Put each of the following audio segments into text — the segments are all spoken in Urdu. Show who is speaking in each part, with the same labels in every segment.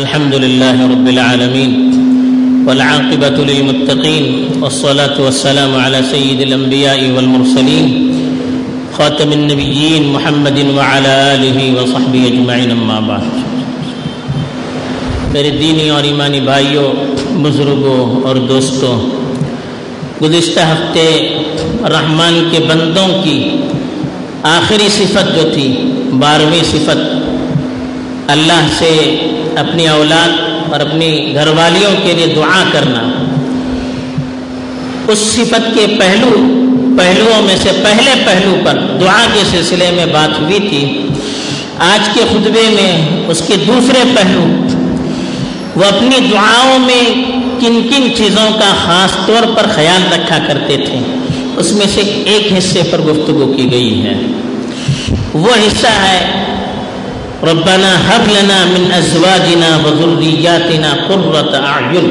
Speaker 1: الحمد لله رب العالمين والعاقبة للمتقين والصلاة والسلام على سيد الأنبياء والمرسلين خاتم النبيين محمد وعلى آله وصحبه أجمعين أما بعد. میرے دینی اور ایمانی بھائیوں، بزرگوں اور دوستوں، گزشتہ ہفتے رحمان کے بندوں کی آخری صفت جو تھی، بارہویں صفت، اللہ سے اپنی اولاد اور اپنی گھر والیوں کے لیے دعا کرنا۔ اس صفت کے پہلو، پہلوؤں میں سے پہلے پہلو پر دعا کے سلسلے میں بات ہوئی تھی۔ آج کے خطبے میں اس کے دوسرے پہلو، وہ اپنی دعاؤں میں کن کن چیزوں کا خاص طور پر خیال رکھا کرتے تھے۔ اس میں سے ایک حصے پر گفتگو کی گئی ہے۔ وہ حصہ ہے ربنا حب لنا من ازواجنا وذریاتنا قرۃ اعین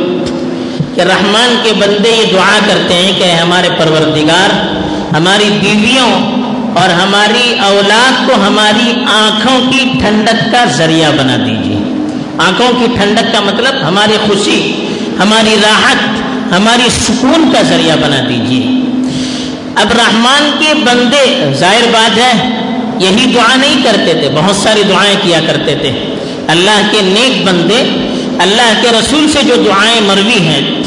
Speaker 1: کہ رحمان کے بندے یہ دعا کرتے ہیں کہ ہمارے پروردگار، ہماری بیویوں اور ہماری اولاد کو ہماری آنکھوں کی ٹھنڈک کا ذریعہ بنا دیجیے آنکھوں کی ٹھنڈک کا مطلب ہماری خوشی، ہماری راحت، ہماری سکون کا ذریعہ بنا دیجیے اب رحمان کے بندے، ظاہر بات ہے یہی دعا نہیں کرتے تھے، بہت ساری دعائیں کیا کرتے تھے۔ اللہ کے نیک بندے، اللہ کے رسول سے جو دعائیں مروی ہیں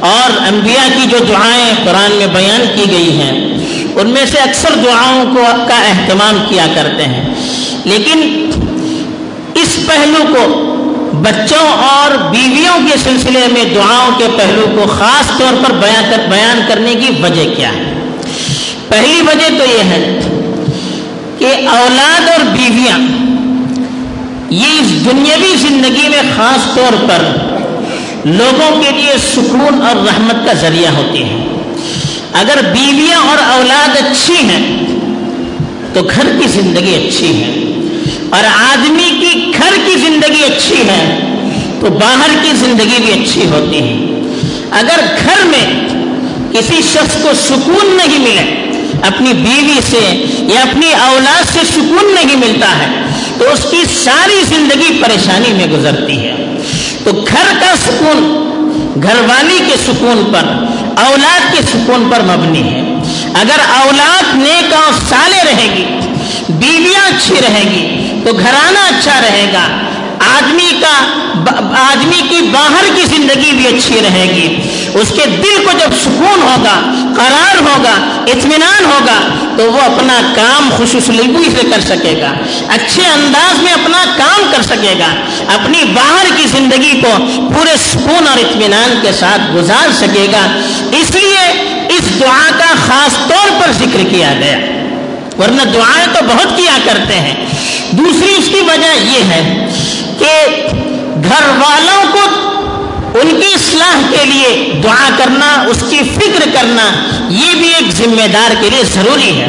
Speaker 1: اور انبیاء کی جو دعائیں قرآن میں بیان کی گئی ہیں، ان میں سے اکثر دعاؤں کو کا اہتمام کیا کرتے ہیں۔ لیکن اس پہلو کو، بچوں اور بیویوں کے سلسلے میں دعاؤں کے پہلو کو خاص طور پر بیان کر، بیان کرنے کی وجہ کیا ہے؟ پہلی وجہ تو یہ ہے کہ اولاد اور بیویاں، یہ اس دنیاوی زندگی میں خاص طور پر لوگوں کے لیے سکون اور رحمت کا ذریعہ ہوتی ہیں۔ اگر بیویاں اور اولاد اچھی ہیں، تو گھر کی زندگی اچھی ہے۔ اور آدمی کی گھر کی زندگی اچھی ہے، تو باہر کی زندگی بھی اچھی ہوتی ہے۔ اگر گھر میں کسی شخص کو سکون نہیں ملے اپنی بیوی سے یا اپنی اولاد سے سکون نہیں ملتا ہے، تو اس کی ساری زندگی پریشانی میں گزرتی ہے۔ تو گھر کا سکون گھر والی کے سکون پر، اولاد کے سکون پر مبنی ہے۔ اگر اولاد نیک اور سالے رہے گی، بیویاں اچھی رہے گی، تو گھرانہ اچھا رہے گا۔ آدمی کا آدمی کی باہر کی زندگی بھی اچھی رہے گی۔ اس کے دل کو جب سکون ہوگا، قرار ہوگا، اطمینان ہوگا، تو وہ اپنا کام خوشوسلوی سے کر سکے گا۔ اچھے انداز میں اپنا کام کر سکے گا۔ اپنی باہر کی زندگی کو پورے سکون اور اطمینان کے ساتھ گزار سکے گا۔ اس لیے اس دعا کا خاص طور پر ذکر کیا گیا۔ ورنہ دعائیں تو بہت کیا کرتے ہیں۔ دوسری اس کی وجہ یہ ہے کہ گھر والوں کو ان کی اصلاح کے لیے دعا کرنا، اس کی فکر کرنا، یہ بھی ایک ذمہ دار کے لیے ضروری ہے۔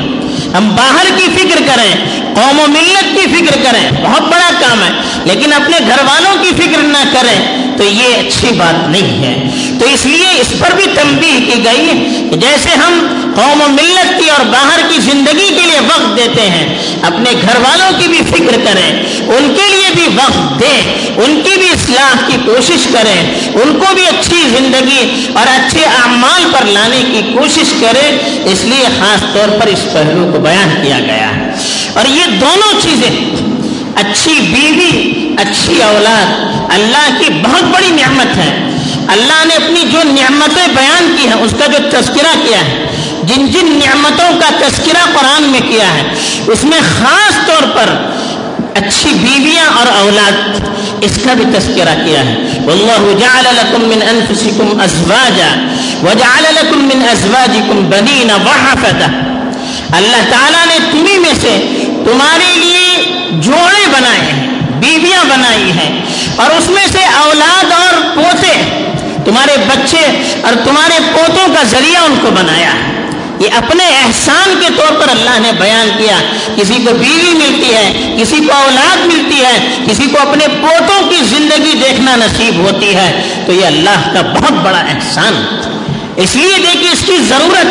Speaker 1: ہم باہر کی فکر کریں، قوم و ملت کی فکر کریں، بہت بڑا کام ہے، لیکن اپنے گھر والوں کی فکر نہ کریں تو یہ اچھی بات نہیں ہے۔ تو اس لیے اس پر بھی تنبیہ کی گئی کہ جیسے ہم قوم و ملت کی اور باہر کی زندگی کے لیے وقت دیتے ہیں۔ اپنے گھر والوں کی بھی فکر کریں۔ ان کے لیے بھی وقت دیں۔ ان کی بھی اصلاح کی کوشش کریں۔ ان کو بھی اچھی زندگی اور اچھے اعمال پر لانے کی کوشش کریں۔ اس لیے خاص طور پر اس پہلو کو بیان کیا گیا۔ ہے اور یہ دونوں چیزیں، اچھی بیوی، اچھی اولاد، اللہ کی بہت بڑی نعمت ہے۔ اللہ نے اپنی جو نعمتیں بیان کی ہیں، اس کا جو تذکرہ کیا ہے جن جن نعمتوں کا تذکرہ قرآن میں کیا ہے، اس میں خاص طور پر اچھی بیویاں اور اولاد، اس کا بھی تذکرہ کیا ہے۔ واللہ جعل لکم من انفسکم ازواجا وجعل لکم من ازواجکم بنین وحفتا اللہ تعالیٰ نے تمہیں میں سے تمہارے لیے جوڑے بنائے ہیں، بیویاں بنائی ہیں۔ اور اس میں سے اولاد اور پوتے، تمہارے بچے اور تمہارے پوتوں کا ذریعہ ان کو بنایا ہے۔ یہ اپنے احسان کے طور پر اللہ نے بیان کیا، کسی کو بیوی ملتی ہے، کسی کو اولاد ملتی ہے، کسی کو اپنے پوتوں کی زندگی دیکھنا نصیب ہوتی ہے۔ تو یہ اللہ کا بہت بڑا احسان۔ اس لیے دیکھیے، اس کی ضرورت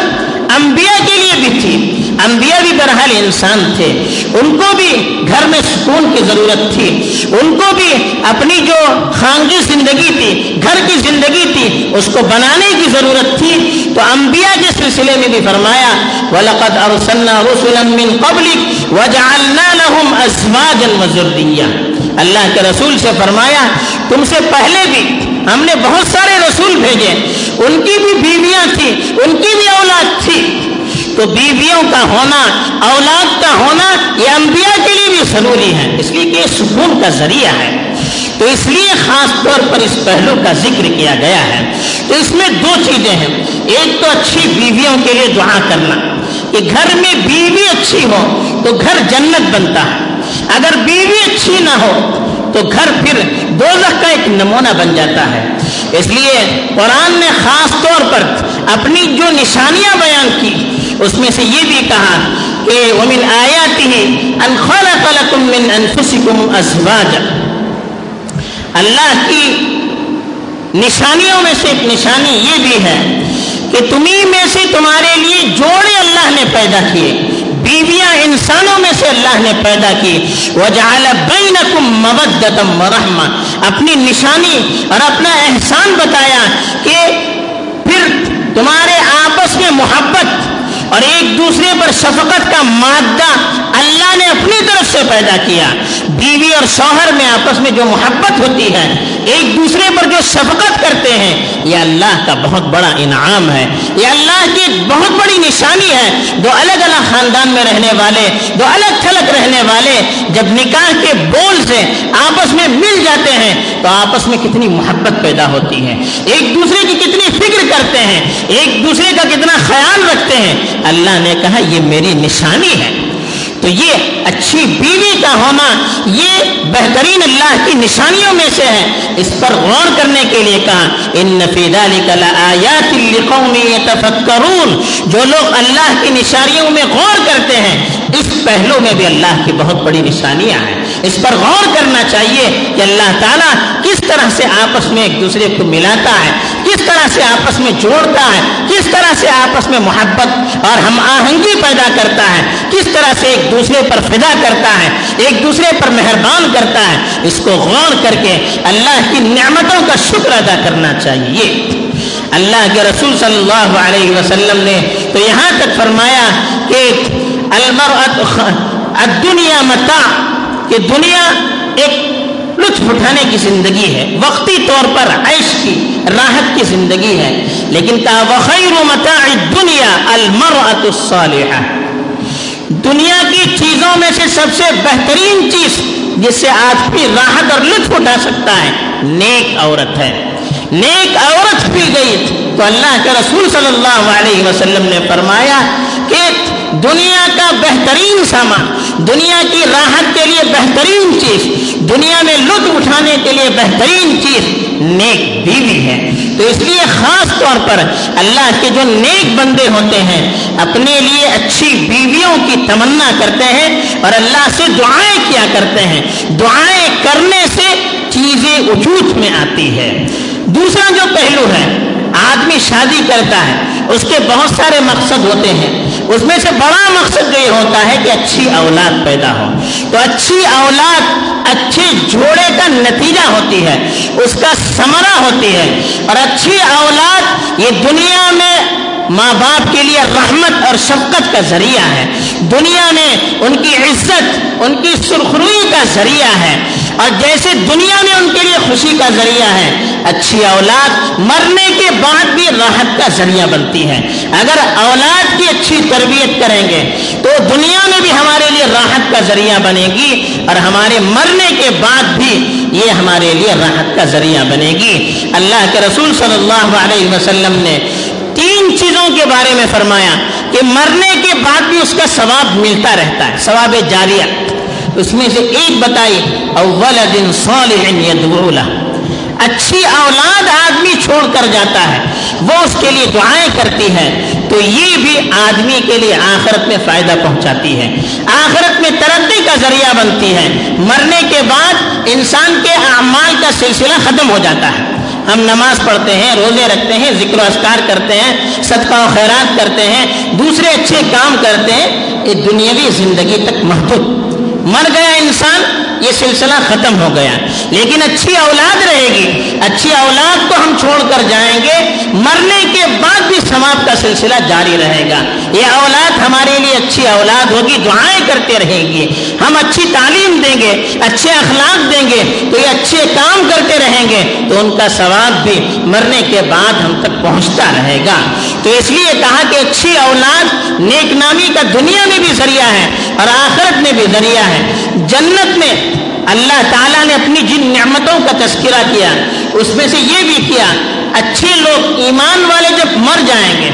Speaker 1: انبیاء کے لیے بھی تھی۔ انبیاء بھی برحال انسان تھے۔ ان کو بھی گھر میں سکون کی ضرورت تھی۔ ان کو بھی اپنی خانگی زندگی تھی، گھر کی زندگی تھی، اس کو بنانے کی ضرورت تھی۔ تو انبیاء کے سلسلے میں بھی فرمایا، وَلَقَدْ أَرْسَلْنَا رُسُلًا مِّن قَبْلِكَ وَجَعَلْنَا لَهُمْ أَزْوَاجًا وَذُرِّيَّةً۔ اللہ کے رسول سے فرمایا، تم سے پہلے بھی ہم نے بہت سارے رسول بھیجے۔ ان کی بھی بیویاں تھیں، ان کی بھی اولاد تھی۔ تو بیویوں کا ہونا، اولاد کا ہونا یہ انبیاء کے لیے بھی ضروری ہے۔ اس لیے کہ یہ سکون کا ذریعہ ہے۔ تو اس لیے خاص طور پر اس پہلو کا ذکر کیا گیا ہے۔ تو اس میں دو چیزیں ہیں۔ ایک تو اچھی بیویوں کے لیے دعا کرنا۔ کہ گھر میں بیوی اچھی ہو تو گھر جنت بنتا ہے۔ اگر بیوی اچھی نہ ہو تو گھر پھر دوزخ کا ایک نمونہ بن جاتا ہے۔ اس لیے قرآن نے خاص طور پر اپنی جو نشانیاں بیان کی، اس میں سے یہ بھی کہا کہ ومن آیاته ان خلق لكم من انفسكم ازواجا اللہ کی نشانیوں میں سے ایک نشانی یہ بھی ہے کہ تمہیں میں سے تمہارے لیے جوڑے اللہ نے پیدا کیے، بیویاں انسانوں میں سے اللہ نے پیدا کی وجعل بینکم مودتا ورحمہ اپنی نشانی اور اپنا احسان بتایا کہ پھر تمہارے آپس میں محبت اور ایک دوسرے پر شفقت کا مادہ اللہ نے اپنی طرف سے پیدا کیا۔ بیوی اور شوہر میں آپس میں جو محبت ہوتی ہے، ایک دوسرے پر جو شفقت کرتے ہیں، یہ اللہ کا بہت بڑا انعام ہے۔ یہ اللہ کی ایک بہت بڑی نشانی ہے۔ جو الگ الگ خاندان میں رہنے والے جو الگ تھلگ رہنے والے جب نکاح کے بول سے آپس میں مل جاتے ہیں، تو آپس میں کتنی محبت پیدا ہوتی ہے۔ ایک دوسرے کی کتنی فکر خیال رکھتے ہیں۔ اللہ نے کہا، یہ میری نشانی ہے۔ تو یہ اچھی بیوی کا ہونا، یہ بہترین اللہ کی نشانیوں میں سے ہے۔ اس پر غور کرنے کے لیے کہا، ان نفیدا جو لوگ اللہ کی نشانیوں میں غور کرتے ہیں، اس پہلو میں بھی اللہ کی بہت بڑی نشانیاں ہیں۔ اس پر غور کرنا چاہیے کہ اللہ تعالیٰ کس طرح سے آپس میں ایک دوسرے کو ملاتا ہے، کس طرح سے آپس میں جوڑتا ہے، کس طرح سے آپس میں محبت اور ہم آہنگی پیدا کرتا ہے، کس طرح سے ایک دوسرے پر فدا کرتا ہے، ایک دوسرے پر مہربان کرتا ہے۔ اس کو غور کر کے اللہ کی نعمتوں کا شکر ادا کرنا چاہیے۔ اللہ کے رسول صلی اللہ علیہ وسلم نے تو یہاں تک فرمایا کہ دنیا متا کہ دنیا ایک لطف اٹھانے کی زندگی ہے، وقتی طور پر عیش کی راحت کی زندگی ہے، لیکن کا وخیر متاع دنیا المرأة الصالحہ دنیا کی چیزوں میں سے سب سے بہترین چیز جس سے آدمی راحت اور لطف اٹھا سکتا ہے، نیک عورت ہے۔ نیک عورت پی گئی تو اللہ کے رسول صلی اللہ علیہ وسلم نے فرمایا کہ دنیا کا بہترین سامان دنیا کی راحت کے لیے بہترین چیز، دنیا میں لطف اٹھانے کے لیے بہترین چیز نیک بیوی ہے۔ تو اس لیے خاص طور پر اللہ کے جو نیک بندے ہوتے ہیں، اپنے لیے اچھی بیویوں کی تمنا کرتے ہیں اور اللہ سے دعائیں کیا کرتے ہیں۔ دعائیں کرنے سے چیزیں وجود میں آتی ہے دوسرا جو پہلو ہے آدمی شادی کرتا ہے، اس کے بہت سارے مقصد ہوتے ہیں۔ اس میں سے بڑا مقصد یہ ہوتا ہے کہ اچھی اولاد پیدا ہو۔ تو اچھی اولاد، اچھے جوڑے کا نتیجہ ہوتی ہے، اس کا سمرا ہوتی ہے۔ اور اچھی اولاد یہ دنیا میں ماں باپ کے لیے رحمت اور شفقت کا ذریعہ ہے۔ دنیا میں ان کی عزت، ان کی سرخروئی کا ذریعہ ہے۔ اور جیسے دنیا میں ان کے لیے خوشی کا ذریعہ ہے، اچھی اولاد مرنے کے بعد بھی راحت کا ذریعہ بنتی ہے۔ اگر اولاد کی اچھی تربیت کریں گے، تو دنیا میں بھی ہمارے لیے راحت کا ذریعہ بنے گی اور ہمارے مرنے کے بعد بھی یہ ہمارے لیے راحت کا ذریعہ بنے گی۔ اللہ کے رسول صلی اللہ علیہ وسلم نے تین چیزوں کے بارے میں فرمایا کہ مرنے کے بعد بھی اس کا ثواب ملتا رہتا ہے، ثواب جاریہ۔ اس میں سے ایک بتائی اول دن صالح اچھی اولاد آدمی چھوڑ کر جاتا ہے، وہ اس کے لیے دعائیں کرتی ہے، تو یہ بھی آدمی کے لیے آخرت میں فائدہ پہنچاتی ہے۔ آخرت میں ترقی کا ذریعہ بنتی ہے۔ مرنے کے بعد انسان کے اعمال کا سلسلہ ختم ہو جاتا ہے۔ ہم نماز پڑھتے ہیں، روزے رکھتے ہیں، ذکر و اسکار کرتے ہیں، صدقہ و خیرات کرتے ہیں، دوسرے اچھے کام کرتے ہیں، یہ دنیاوی زندگی تک محدود۔ مر گیا انسان یہ سلسلہ ختم ہو گیا۔ لیکن اچھی اولاد رہے گی۔ اچھی اولاد کو ہم چھوڑ کر جائیں گے، مرنے کے بعد بھی ثواب کا سلسلہ جاری رہے گا۔ یہ اولاد ہمارے لیے اچھی اولاد ہوگی، دعائیں کرتے رہیں گی ہم اچھی تعلیم دیں گے، اچھے اخلاق دیں گے تو یہ اچھے کام کرتے رہیں گے، تو ان کا ثواب بھی مرنے کے بعد ہم تک پہنچتا رہے گا۔ تو اس لیے کہا کہ اچھی اولاد نیک نامی کا دنیا میں بھی ذریعہ ہے اور آخرت میں بھی ذریعہ ہے۔ جنت اللہ تعالیٰ نے اپنی جن نعمتوں کا تذکرہ کیا، اس میں سے یہ بھی کیا، اچھے لوگ ایمان والے جب مر جائیں گے،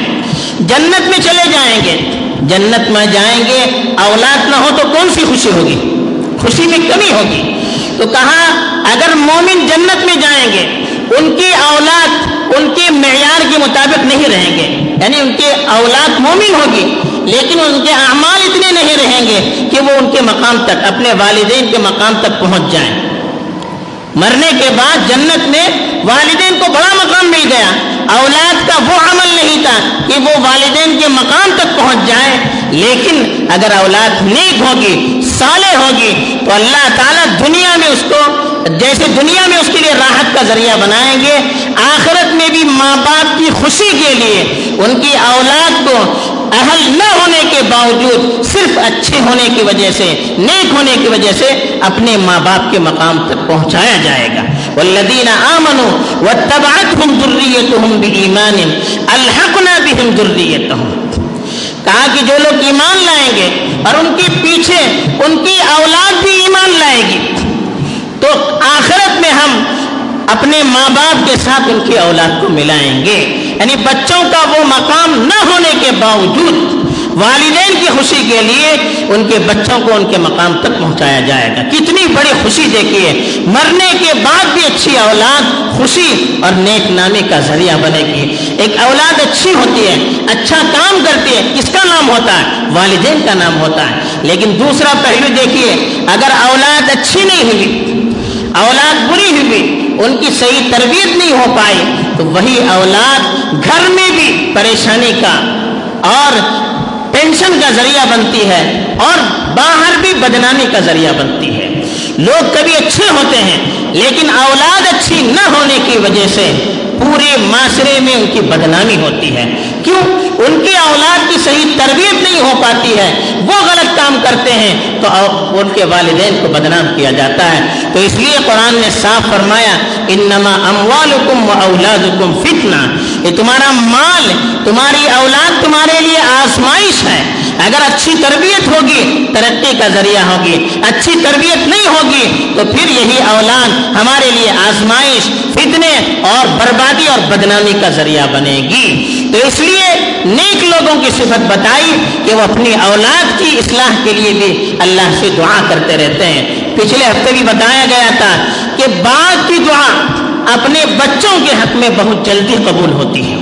Speaker 1: جنت میں چلے جائیں گے، جنت میں جائیں گے، اولاد نہ ہو تو کون سی خوشی ہوگی؟ خوشی میں کمی ہوگی۔ تو کہا، اگر مومن جنت میں جائیں گے، ان کی اولاد ان کے معیار کے مطابق نہیں رہیں گے یعنی ان کے اولاد مومن ہوگی، لیکن ان کے اعمال اتنے نہیں رہیں گے کہ وہ ان کے مقام تک، اپنے والدین کے مقام تک پہنچ جائیں۔ مرنے کے بعد جنت میں والدین کو بڑا مقام مل گیا۔ اولاد کا وہ عمل نہیں تھا کہ وہ والدین کے مقام تک پہنچ جائے۔ لیکن اگر اولاد نیک ہوگی، صالح ہوگی، تو اللہ تعالیٰ دنیا میں اس کو، جیسے دنیا میں اس کے لیے راحت کا ذریعہ بنائیں گے۔ آخرت میں بھی ماں باپ کی خوشی کے لیے ان کی اولاد کو اہل نہ ہونے کے باوجود صرف اچھے ہونے کی وجہ سے، نیک ہونے کی وجہ سے اپنے ماں باپ کے مقام تک پہنچایا جائے گا۔ والذین آمنوا واتبعتهم ذریتهم بإیمان الحقنا بهم ذریتهم کہا کہ جو لوگ ایمان لائیں گے اور ان کے پیچھے ان کی اولاد بھی ایمان لائے گی، تو آخرت میں ہم اپنے ماں باپ کے ساتھ ان کی اولاد کو ملائیں گے۔ یعنی بچوں کا وہ مقام نہ ہونے کے باوجود والدین کی خوشی کے لیے ان کے بچوں کو ان کے مقام تک پہنچایا جائے گا۔ کتنی بڑی خوشی دیکھیے، مرنے کے بعد بھی اچھی اولاد خوشی اور نیک نامی کا ذریعہ بنے گی۔ ایک اولاد اچھی ہوتی ہے اچھا کام کرتی ہے، کس کا نام ہوتا ہے؟ والدین کا نام ہوتا ہے۔ لیکن دوسرا پہلو دیکھیے، اگر اولاد اچھی نہیں ہوئی، اولاد بری ہوئی ان کی صحیح تربیت نہیں ہو پائی، تو وہی اولاد گھر میں بھی پریشانی کا اور ٹینشن کا ذریعہ بنتی ہے اور باہر بھی بدنامی کا ذریعہ بنتی ہے۔ لوگ کبھی اچھے ہوتے ہیں، لیکن اولاد اچھی نہ ہونے کی وجہ سے پورے معاشرے میں ان کی بدنامی ہوتی ہے۔ کیوں؟ ان کی اولاد کی صحیح تربیت نہیں ہو پاتی ہے۔ وہ غلط کام کرتے ہیں۔ تو ان کے والدین کو بدنام کیا جاتا ہے۔ تو اس لیے قرآن نے صاف فرمایا، انما اموالکم و اولادکم فتنہ۔ یہ تمہارا مال، تمہاری اولاد تمہارے لیے آزمائش ہے۔ اگر اچھی تربیت ہوگی، ترقی کا ذریعہ ہوگی۔ اچھی تربیت نہیں ہوگی، تو پھر یہی اولاد ہمارے لیے آزمائش، فتنے اور بربادی اور بدنامی کا ذریعہ بنے گی۔ تو اس لیے نیک لوگوں کی صفت بتائی کہ وہ اپنی اولاد کی اصلاح کے لیے بھی اللہ سے دعا کرتے رہتے ہیں۔ پچھلے ہفتے بھی بتایا گیا تھا کہ باپ کی دعا اپنے بچوں کے حق میں بہت جلدی قبول ہوتی ہے۔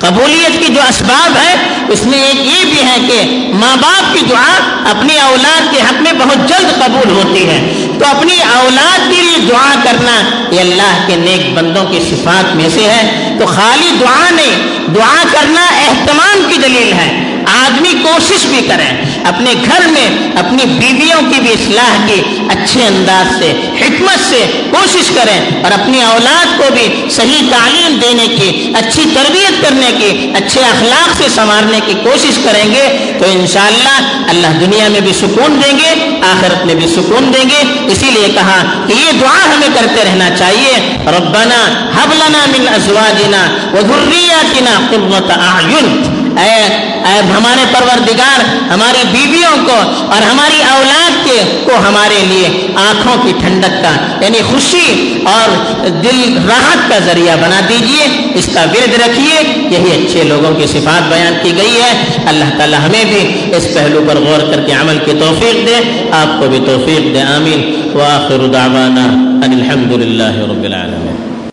Speaker 1: قبولیت کی جو اسباب ہے، اس میں ایک یہ بھی ہے کہ ماں باپ کی دعا اپنی اولاد کے حق میں بہت جلد قبول ہوتی ہے۔ تو اپنی اولاد کے لیے دعا کرنا یہ اللہ کے نیک بندوں کی صفات میں سے ہے۔ تو خالی دعا نہیں، دعا کرنا اہتمام کی دلیل ہے۔ آدمی کوشش بھی کریں، اپنے گھر میں اپنی بیویوں کی بھی اصلاح کی اچھے انداز سے، حکمت سے کوشش کریں اور اپنی اولاد کو بھی صحیح تعلیم دینے کی، اچھی تربیت کرنے کی، اچھے اخلاق سے سنوارنے کی کوشش کریں گے تو انشاءاللہ اللہ دنیا میں بھی سکون دیں گے، آخرت میں بھی سکون دیں گے۔ اسی لیے کہا کہ یہ دعا ہمیں کرتے رہنا چاہیے۔ ربنا حب لنا من ازواجنا وذریاتنا قرۃ اعین۔ اے اے ہمارے پروردگار ہماری بیویوں کو اور ہماری اولاد کے کو ہمارے لیے آنکھوں کی ٹھنڈک کا یعنی خوشی اور دل راحت کا ذریعہ بنا دیجیے، اس کا ورد رکھیے یہی اچھے لوگوں کی صفات بیان کی گئی ہے۔ اللہ تعالی ہمیں بھی اس پہلو پر غور کر کے عمل کی توفیق دے۔ آپ کو بھی توفیق دے، آمین۔ وآخر دعوانا ان الحمد للہ رب العالمين